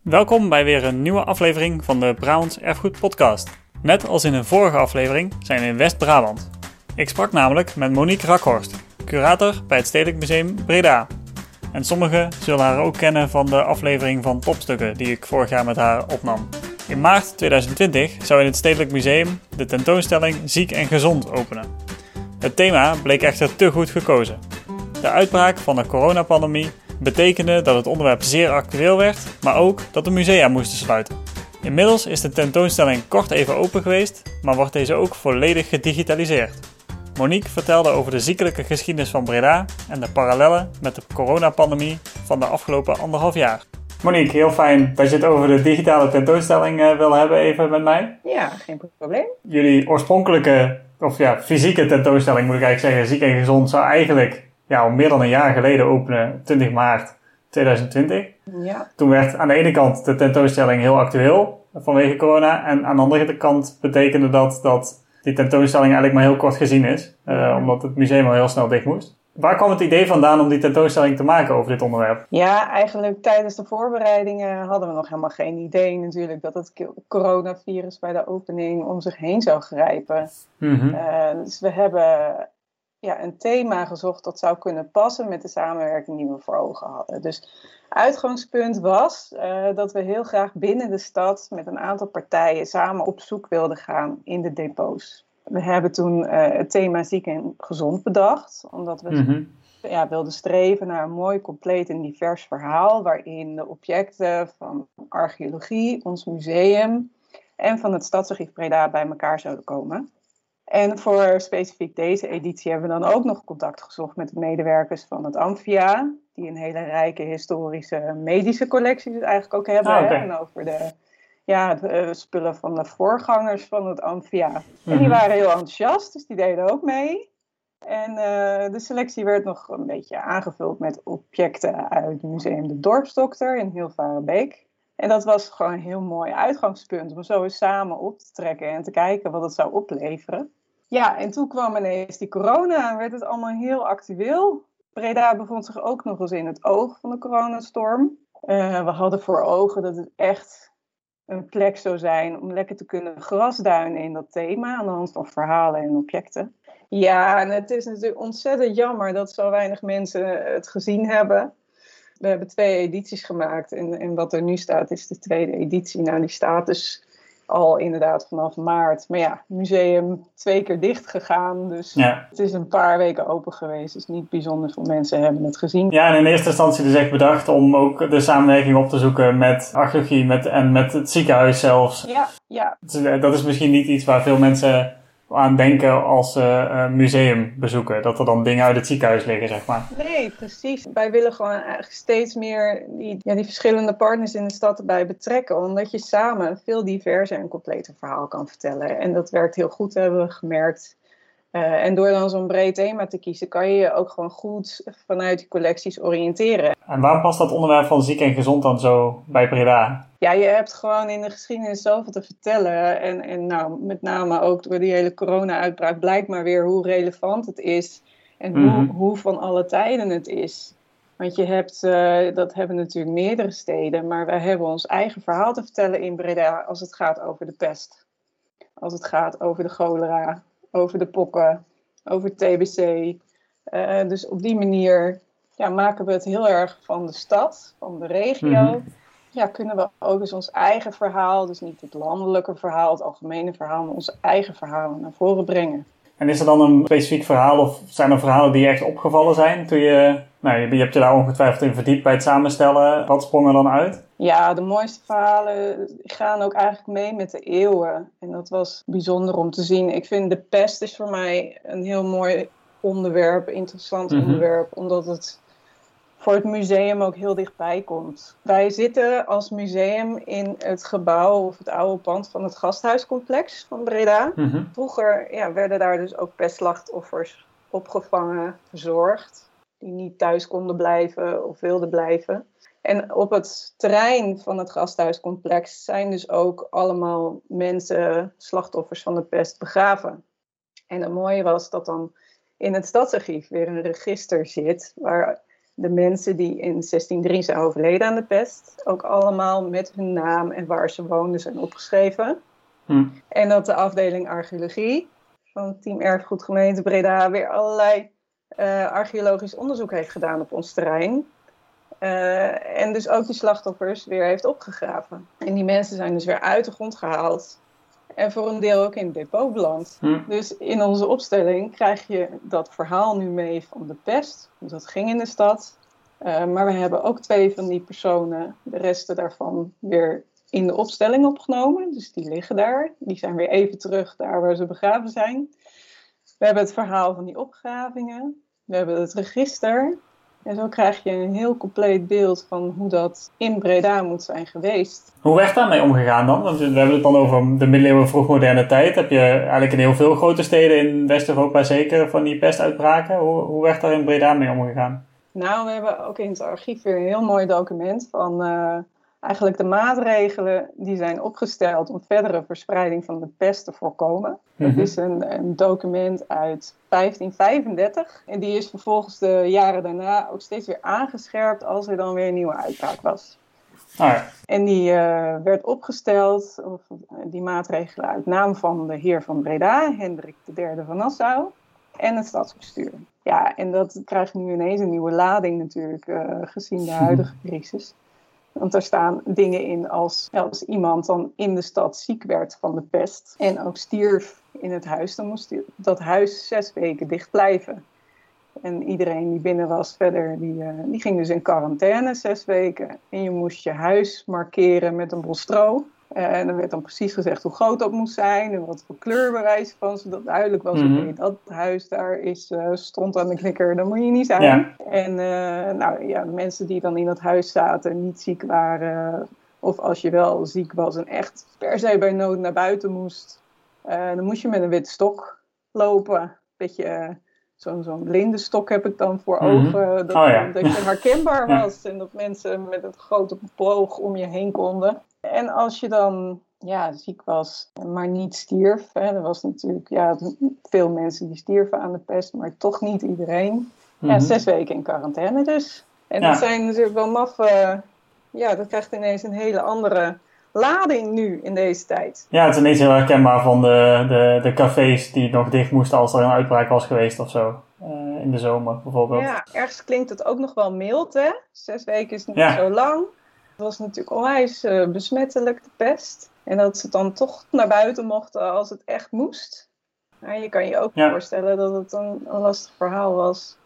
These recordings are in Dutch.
Welkom bij weer een nieuwe aflevering van de Brabants Erfgoed Podcast. Net als in een vorige aflevering zijn we in West-Brabant. Ik sprak namelijk met Monique Rakhorst, curator bij het Stedelijk Museum Breda. En sommigen zullen haar ook kennen van de aflevering van Topstukken die ik vorig jaar met haar opnam. In maart 2020 zou in het Stedelijk Museum de tentoonstelling Ziek en Gezond openen. Het thema bleek echter te goed gekozen. De uitbraak van de coronapandemie betekende dat het onderwerp zeer actueel werd, maar ook dat de musea moesten sluiten. Inmiddels is de tentoonstelling kort even open geweest, maar wordt deze ook volledig gedigitaliseerd. Monique vertelde over de ziekelijke geschiedenis van Breda en de parallellen met de coronapandemie van de afgelopen anderhalf jaar. Monique, heel fijn dat je het over de digitale tentoonstelling uh, wil hebben even met mij. Ja, geen probleem. Jullie oorspronkelijke, of ja, fysieke tentoonstelling moet ik eigenlijk zeggen, Ziek en Gezond, zou eigenlijk ja, al meer dan een jaar geleden openen, 20 maart 2020. Ja. Toen werd aan de ene kant de tentoonstelling heel actueel vanwege corona. En aan de andere kant betekende dat dat die tentoonstelling eigenlijk maar heel kort gezien is. Uh, omdat het museum al heel snel dicht moest. Waar kwam het idee vandaan om die tentoonstelling te maken over dit onderwerp? Ja, eigenlijk tijdens de voorbereidingen hadden we nog helemaal geen idee natuurlijk dat het coronavirus bij de opening om zich heen zou grijpen. Mm -hmm. uh, dus we hebben ja, een thema gezocht dat zou kunnen passen met de samenwerking die we voor ogen hadden. Dus uitgangspunt was uh, dat we heel graag binnen de stad met een aantal partijen samen op zoek wilden gaan in de depots. We hebben toen uh, het thema ziek en gezond bedacht, omdat we mm -hmm. ja, wilden streven naar een mooi, compleet en divers verhaal waarin de objecten van archeologie, ons museum en van het Stadsarchief Breda bij elkaar zouden komen. En voor specifiek deze editie hebben we dan ook nog contact gezocht met de medewerkers van het Amphia, die een hele rijke historische medische collectie dus eigenlijk ook hebben. Ah, okay. hè, en over de, ja, de uh, spullen van de voorgangers van het Amphia. Mm -hmm. En die waren heel enthousiast, dus die deden ook mee. En uh, de selectie werd nog een beetje aangevuld met objecten uit het museum De Dorpsdokter in Hilvarenbeek. En dat was gewoon een heel mooi uitgangspunt om zo eens samen op te trekken en te kijken wat het zou opleveren. Ja, en toen kwam ineens die corona werd het allemaal heel actueel. Breda bevond zich ook nog eens in het oog van de coronastorm. Uh, we hadden voor ogen dat het echt een plek zou zijn om lekker te kunnen grasduinen in dat thema aan de hand van verhalen en objecten. Ja, en het is natuurlijk ontzettend jammer dat zo weinig mensen het gezien hebben. We hebben twee edities gemaakt en, en wat er nu staat is de tweede editie. Nou, die staat dus al inderdaad vanaf maart. Maar ja, museum twee keer dicht gegaan. Dus ja. het is een paar weken open geweest. Dus niet bijzonder veel mensen hebben het gezien. Ja, en in eerste instantie dus echt bedacht om ook de samenwerking op te zoeken met archeologie met, en met het ziekenhuis zelfs. Ja, ja. Dat is misschien niet iets waar veel mensen aan denken als ze uh, museum bezoeken. Dat er dan dingen uit het ziekenhuis liggen, zeg maar. Nee, precies. Wij willen gewoon eigenlijk steeds meer die, ja, die verschillende partners in de stad erbij betrekken. Omdat je samen een veel diverser en completer verhaal kan vertellen. En dat werkt heel goed, hebben we gemerkt. Uh, en door dan zo'n breed thema te kiezen, kan je je ook gewoon goed vanuit die collecties oriënteren. En waarom past dat onderwerp van ziek en gezond dan zo bij Breda? Ja, je hebt gewoon in de geschiedenis zoveel te vertellen. En, en nou, met name ook door die hele corona-uitbraak blijkt maar weer hoe relevant het is. En hoe, Mhm. hoe van alle tijden het is. Want je hebt, uh, dat hebben natuurlijk meerdere steden, maar wij hebben ons eigen verhaal te vertellen in Breda als het gaat over de pest. Als het gaat over de cholera, over de pokken, over TBC. Uh, dus op die manier ja, maken we het heel erg van de stad, van de regio. Mhm. Ja, kunnen we ook eens ons eigen verhaal, dus niet het landelijke verhaal, het algemene verhaal, maar ons eigen verhaal naar voren brengen. En is er dan een specifiek verhaal of zijn er verhalen die je echt opgevallen zijn toen je, nou je, je hebt je daar ongetwijfeld in verdiept bij het samenstellen. Wat sprong er dan uit? Ja, de mooiste verhalen gaan ook eigenlijk mee met de eeuwen. En dat was bijzonder om te zien. Ik vind de pest is voor mij een heel mooi onderwerp, interessant Mhm. onderwerp, omdat het voor het museum ook heel dichtbij komt. Wij zitten als museum in het gebouw of het oude pand van het gasthuiscomplex van Breda. Mhm. Vroeger ja, werden daar dus ook pestslachtoffers opgevangen, verzorgd, die niet thuis konden blijven of wilden blijven. En op het terrein van het gasthuiscomplex zijn dus ook allemaal mensen, slachtoffers van de pest, begraven. En het mooie was dat dan in het stadsarchief weer een register zit waar de mensen die in 1603 zijn overleden aan de pest ook allemaal met hun naam en waar ze woonden zijn opgeschreven. Hm. En dat de afdeling archeologie van Team Erfgoed Gemeente Breda weer allerlei uh, archeologisch onderzoek heeft gedaan op ons terrein. Uh, en dus ook die slachtoffers weer heeft opgegraven. En die mensen zijn dus weer uit de grond gehaald. En voor een deel ook in het depot beland. Hm. Dus in onze opstelling krijg je dat verhaal nu mee van de pest. Hoe dat ging in de stad. Uh, maar we hebben ook twee van die personen, de resten daarvan, weer in de opstelling opgenomen. Dus die liggen daar. Die zijn weer even terug daar waar ze begraven zijn. We hebben het verhaal van die opgravingen. We hebben het register. En zo krijg je een heel compleet beeld van hoe dat in Breda moet zijn geweest. Hoe werd daarmee omgegaan dan? Want we hebben het dan over de middeleeuwen vroegmoderne tijd. Heb je eigenlijk in heel veel grote steden in West-Europa zeker van die pestuitbraken? Hoe, hoe werd daar in Breda mee omgegaan? Nou, we hebben ook in het archief weer een heel mooi document van uh, eigenlijk de maatregelen die zijn opgesteld om verdere verspreiding van de pest te voorkomen. Mm Dat is een, een, document uit 1535 en die is vervolgens de jaren daarna ook steeds weer aangescherpt als er dan weer een nieuwe uitbraak was. Ah, ja. En die uh, werd opgesteld, of, die maatregelen uit naam van de heer van Breda, Hendrik III van Nassau, en het stadsbestuur. Ja, en dat krijgt nu ineens een nieuwe lading natuurlijk, uh, gezien de huidige crisis. Want er staan dingen in als, als iemand dan in de stad ziek werd van de pest en ook stierf in het huis, dan moest dat huis zes weken dicht blijven. En iedereen die binnen was verder, die, uh, die ging dus in quarantaine zes weken. En je moest je huis markeren met een bol stro. En er werd dan precies gezegd hoe groot dat moest zijn en wat voor kleurbewijs van, zodat duidelijk was: mm -hmm. dat huis daar is, uh, stond aan de knikker, daar moet je niet zijn. Ja. En uh, nou ja, de mensen die dan in dat huis zaten, niet ziek waren, of als je wel ziek was en echt per se bij nood naar buiten moest, dan moest je met een witte stok lopen. Beetje zo'n zo'n lindenstok heb ik dan voor -hmm. ogen, dat, oh, ja. dat je herkenbaar was en dat mensen met een grote ploog om je heen konden. En als je dan ja, ziek was, maar niet stierf. Hè, er was natuurlijk ja, veel mensen die stierven aan de pest, maar toch niet iedereen. Ja, mhm. zes weken in quarantaine dus. En dat zijn natuurlijk wel maffe... Ja, dat krijgt ineens een hele andere lading nu in deze tijd. Ja, het is ineens heel herkenbaar van de, de, de cafés die nog dicht moesten als er een uitbraak was geweest of zo. Uh, in de zomer bijvoorbeeld. Ja, ergens klinkt het ook nog wel mild, hè? Zes weken is niet ja. zo lang. Het was natuurlijk onwijs uh, besmettelijk, de pest. En dat ze dan toch naar buiten mochten als het echt moest. Nou, je kan je ook ja. voorstellen dat het een, een, lastig verhaal was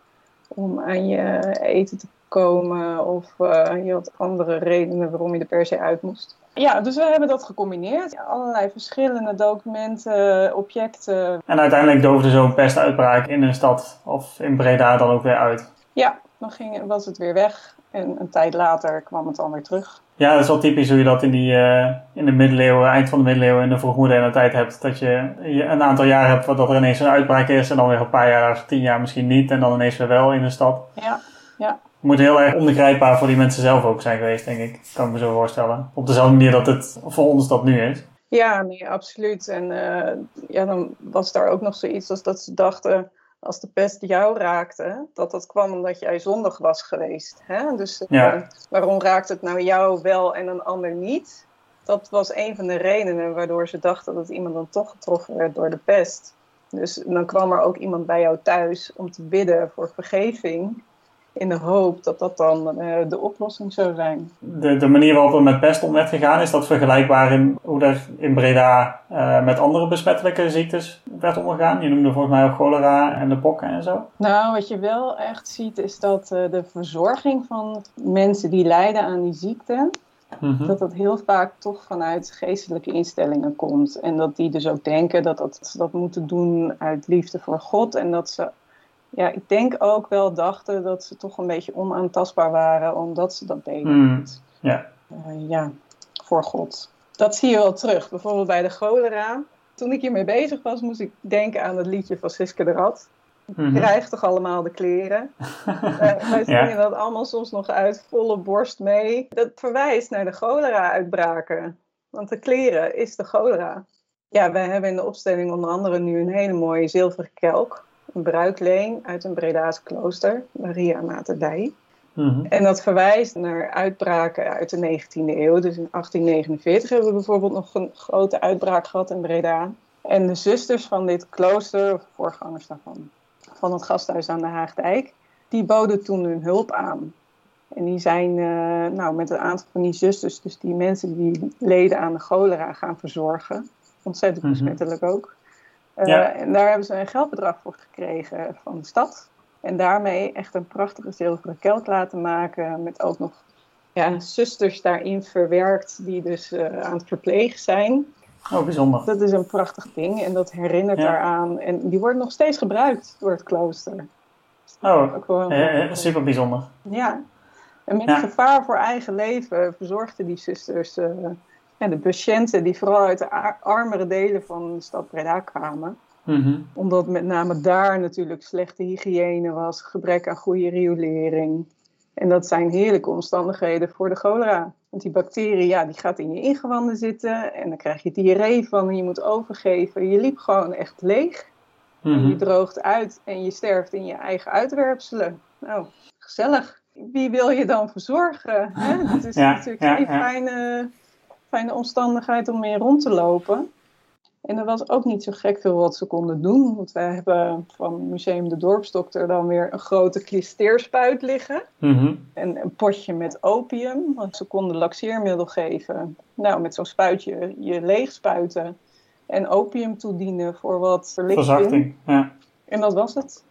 om aan je eten te komen. Of uh, je had andere redenen waarom je er per se uit moest. Ja, dus we hebben dat gecombineerd. Ja, allerlei verschillende documenten, objecten. En uiteindelijk doofde zo'n pestuitbraak in een stad of in Breda dan ook weer uit? Ja, dan ging, was het weer weg. En een tijd later kwam het dan weer terug. Ja, dat is wel typisch hoe je dat in, die, uh, in de middeleeuwen, eind van de middeleeuwen en de vroegmoderne tijd hebt. Dat je een aantal jaar hebt dat er ineens een uitbraak is en dan weer een paar jaar, tien jaar misschien niet en dan ineens weer wel in de stad. Ja, ja. Het moet heel erg onbegrijpbaar voor die mensen zelf ook zijn geweest, denk ik. Kan ik me zo voorstellen. Op dezelfde manier dat het voor ons dat nu is. Ja, nee, absoluut. En uh, ja, dan was daar ook nog zoiets als dat ze dachten als de pest jou raakte, dat dat kwam omdat jij zondig was geweest. Hè? Dus ja. uh, waarom raakt het nou jou wel en een ander niet? Dat was een van de redenen waardoor ze dachten dat iemand dan toch getroffen werd door de pest. Dus dan kwam er ook iemand bij jou thuis om te bidden voor vergeving in de hoop dat dat dan uh, de oplossing zou zijn. De, de manier waarop er met pest om werd gegaan, is dat vergelijkbaar in hoe er in Breda uh, met andere besmettelijke ziektes werd omgegaan? Je noemde volgens mij ook cholera en de pokken en zo. Nou, wat je wel echt ziet is dat uh, de verzorging van mensen die lijden aan die ziekte, -hmm. Dat dat heel vaak toch vanuit geestelijke instellingen komt. En dat die dus ook denken dat, dat ze dat moeten doen uit liefde voor God. En dat ze ja, ik denk ook wel dachten dat ze toch een beetje onaantastbaar waren, omdat ze dat deden. Mm, ja. Uh, ja, voor God. Dat zie je wel terug. Bijvoorbeeld bij de cholera. Toen ik hiermee bezig was, moest ik denken aan het liedje van Siske de Rad. Mm -hmm. Krijg toch allemaal de kleren. uh, wij zingen ja. dat allemaal soms nog uit volle borst mee. Dat verwijst naar de cholera-uitbraken. Want de kleren is de cholera. Ja, wij hebben in de opstelling onder andere nu een hele mooie zilveren kelk bruikleen uit een Breda's klooster, Maria Materdij. Mhm. En dat verwijst naar uitbraken uit de 19e eeuw. Dus in 1849 hebben we bijvoorbeeld nog een grote uitbraak gehad in Breda. En de zusters van dit klooster, voorgangers daarvan, van het gasthuis aan de Haagdijk, die boden toen hun hulp aan. En die zijn uh, nou, met een aantal van die zusters, dus die mensen die leden aan de cholera, gaan verzorgen. Ontzettend mhm. besmettelijk ook. Uh, En daar hebben ze een geldbedrag voor gekregen van de stad. En daarmee echt een prachtige zilveren kelk laten maken. Met ook nog ja, zusters daarin verwerkt die dus uh, aan het verplegen zijn. Oh, bijzonder. Dat is een prachtig ding en dat herinnert ja. daaraan. En die wordt nog steeds gebruikt door het klooster. Oh, eh, super bijzonder. Ja, en met gevaar voor eigen leven verzorgden die zusters uh, de patiënten die vooral uit de armere delen van de stad Breda kwamen. Mhm. Omdat met name daar natuurlijk slechte hygiëne was, gebrek aan goede riolering. En dat zijn heerlijke omstandigheden voor de cholera. Want die bacterie, ja, die gaat in je ingewanden zitten en dan krijg je diarree van en je moet overgeven. Je liep gewoon echt leeg. En je mhm. droogt uit en je sterft in je eigen uitwerpselen. Nou, gezellig. Wie wil je dan verzorgen? Hè? Dat is natuurlijk geen fijne, fijne omstandigheid om mee rond te lopen. En er was ook niet zo gek veel wat ze konden doen. Want wij hebben van Museum de Dorpsdokter dan weer een grote klisteerspuit liggen. Mhm. En een potje met opium. Want ze konden laxeermiddel geven. Nou, met zo'n spuitje je leeg spuiten. En opium toedienen voor wat verlichting. Verzachting, ja. En dat was het.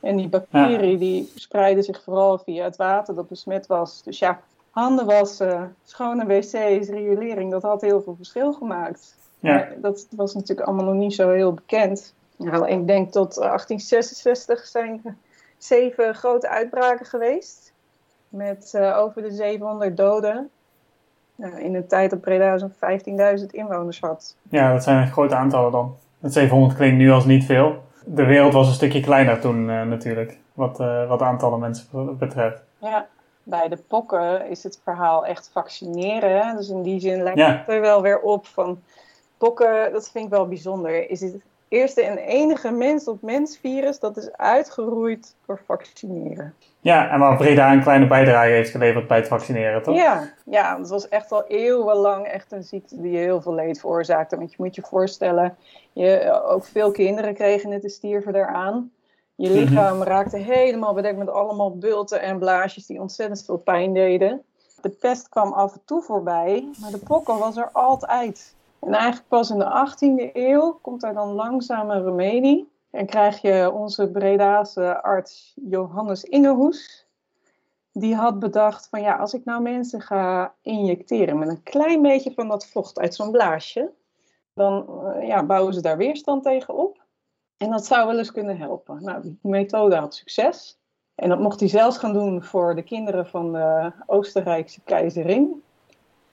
En die bacterie die spreidde zich vooral via het water dat besmet was. Dus ja, handen wassen, schone wc's, riolering, dat had heel veel verschil gemaakt. Ja. dat was natuurlijk allemaal nog niet zo heel bekend. Nou, ik denk tot 1866 zijn zeven grote uitbraken geweest. Met uh, over de 700 doden. Nou, in een tijd dat Breda zo'n 15.000 inwoners had. Ja, dat zijn grote aantallen dan. Het 700 klinkt nu als niet veel. De wereld was een stukje kleiner toen uh, natuurlijk, wat, uh, wat aantallen mensen betreft. Ja, bij de pokken is het verhaal echt vaccineren. Dus in die zin lijkt het er wel weer op van pokken, dat vind ik wel bijzonder, is het eerste en enige mens-op-mens virus dat is uitgeroeid door vaccineren. Ja, en waar Breda een kleine bijdrage heeft geleverd bij het vaccineren, toch? Ja, ja het was echt al eeuwenlang echt een ziekte die heel veel leed veroorzaakte. Want je moet je voorstellen, je, ook veel kinderen kregen het en stierven eraan. Je mhm. lichaam raakte helemaal bedekt met allemaal bulten en blaasjes die ontzettend veel pijn deden. De pest kwam af en toe voorbij, maar de pokken was er altijd. En eigenlijk pas in de 18e eeuw komt er dan langzaam een remedie. En krijg je onze Bredaanse arts Johannes Ingehoes. Die had bedacht van ja, als ik nou mensen ga injecteren met een klein beetje van dat vocht uit zo'n blaasje. Dan eh, ja, bouwen ze daar weerstand tegen op. En dat zou wel eens kunnen helpen. Nou, die methode had succes. En dat mocht hij zelfs gaan doen voor de kinderen van de Oostenrijkse keizerin.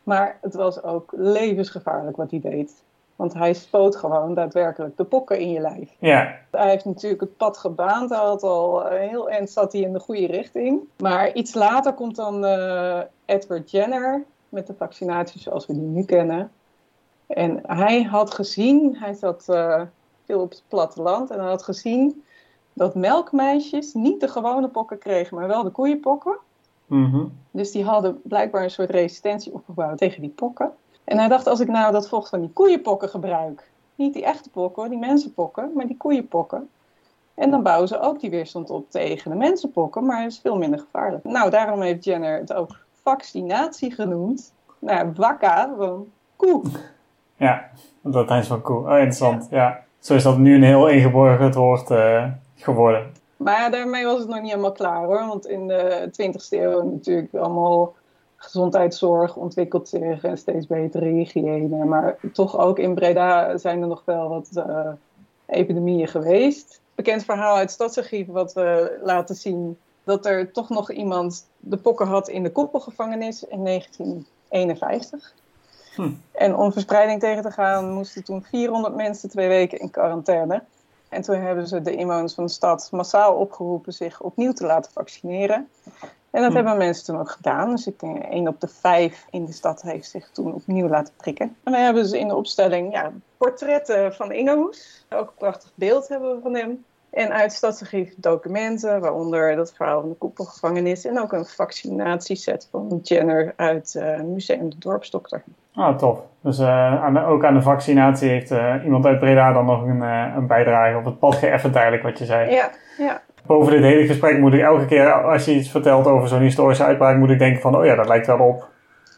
Maar het was ook levensgevaarlijk wat hij deed. Want hij spoot gewoon daadwerkelijk de pokken in je lijf. Ja. Hij heeft natuurlijk het pad gebaand. Hij had al eh, heel eind zat hij in de goede richting. Maar iets later komt dan uh, Edward Jenner met de vaccinatie zoals we die nu kennen. En hij had gezien, hij zat uh, veel op het platteland en hij had gezien dat melkmeisjes niet de gewone pokken kregen, maar wel de koeienpokken. Mhm. Dus die hadden blijkbaar een soort resistentie opgebouwd tegen die pokken. En hij dacht, als ik nou dat vocht van die koeienpokken gebruik, niet die echte pokken, die mensenpokken, maar die koeienpokken. En dan bouwen ze ook die weerstand op tegen de mensenpokken, maar is veel minder gevaarlijk. Nou, daarom heeft Jenner het ook vaccinatie genoemd. Nou, wakka, van koe. Ja, dat is van koe. Oh, interessant. Ja. Is dat nu een heel ingeborgen woord uh, geworden. Maar daarmee was het nog niet helemaal klaar hoor. Want in de 20e eeuw natuurlijk allemaal gezondheidszorg ontwikkelt zich en steeds betere hygiëne. Maar toch ook in Breda zijn er nog wel wat uh, epidemieën geweest. Bekend verhaal uit Stadsarchief wat we laten zien dat er toch nog iemand de pokken had in de koppelgevangenis in 1951. Hm. En om verspreiding tegen te gaan moesten toen 400 mensen twee weken in quarantaine. En toen hebben ze de inwoners van de stad massaal opgeroepen zich opnieuw te laten vaccineren. En dat hm. hebben mensen toen ook gedaan. Dus ik denk, één op de vijf in de stad heeft zich toen opnieuw laten prikken. En we hebben ze in de opstelling ja, portretten van Ingehoes. Ook een prachtig beeld hebben we van hem. En uit stadsarchief documenten, waaronder dat verhaal van de koepelgevangenis en ook een vaccinatieset van Jenner uit uh, Museum de Dorpsdokter. Ah, tof. Dus uh, aan de, ook aan de vaccinatie heeft uh, iemand uit Breda dan nog een, een bijdrage op het pad geëffend eigenlijk wat je zei. Ja, ja. Boven dit hele gesprek moet ik elke keer als je iets vertelt over zo'n historische uitbraak, moet ik denken van, oh ja, dat lijkt wel op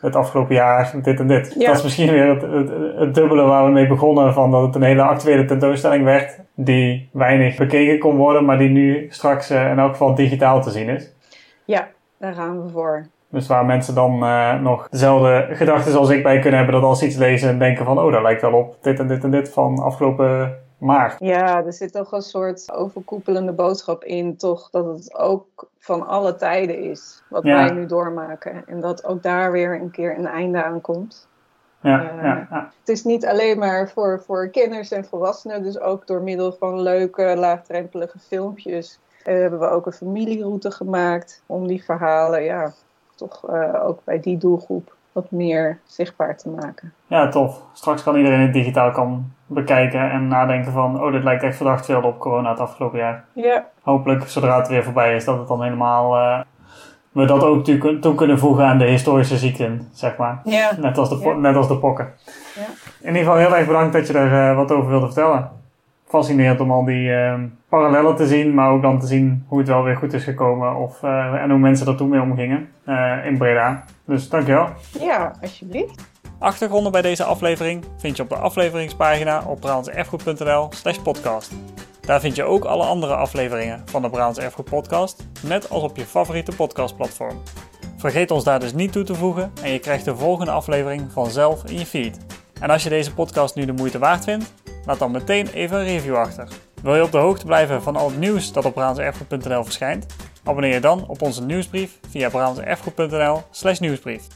het afgelopen jaar dit en dit. Dat is misschien weer het, het, het, dubbele waar we mee begonnen, van dat het een hele actuele tentoonstelling werd, die weinig bekeken kon worden, maar die nu straks uh, in elk geval digitaal te zien is. Ja, daar gaan we voor. Dus waar mensen dan uh, nog dezelfde gedachten als ik bij kunnen hebben, dat als ze iets lezen en denken van, oh, dat lijkt wel op dit en dit en dit van afgelopen maart. Ja, er zit toch een soort overkoepelende boodschap in, toch, dat het ook van alle tijden is wat wij nu doormaken. En dat ook daar weer een keer een einde aan komt. Ja, uh, ja, ja, Het is niet alleen maar voor, voor kinders en volwassenen, dus ook door middel van leuke, laagdrempelige filmpjes uh, hebben we ook een familieroute gemaakt om die verhalen, ja, toch uh, ook bij die doelgroep wat meer zichtbaar te maken. Ja, tof. Straks kan iedereen het digitaal kan bekijken en nadenken van, oh, dit lijkt echt verdacht veel op corona het afgelopen jaar. Ja. Hopelijk, zodra het weer voorbij is, dat het dan helemaal... Uh, we dat ook toe kunnen voegen aan de historische ziekten, zeg maar. Ja. Net als de, ja. net als de pokken. Ja. In ieder geval heel erg bedankt dat je er uh, wat over wilde vertellen. Fascinerend om al die uh, parallellen te zien, maar ook dan te zien hoe het wel weer goed is gekomen of, en hoe mensen er toen mee omgingen in Breda. Dus dankjewel. Ja, alsjeblieft. Achtergronden bij deze aflevering vind je op de afleveringspagina op brabantserfgoed.nl slash podcast. Daar vind je ook alle andere afleveringen van de Brabants Erfgoed podcast, net als op je favoriete podcastplatform. Vergeet ons daar dus niet toe te voegen en je krijgt de volgende aflevering vanzelf in je feed. En als je deze podcast nu de moeite waard vindt, laat dan meteen even een review achter. Wil je op de hoogte blijven van al het nieuws dat op brabantserfgoed.nl verschijnt? Abonneer je dan op onze nieuwsbrief via brabantserfgoed.nl slash nieuwsbrief.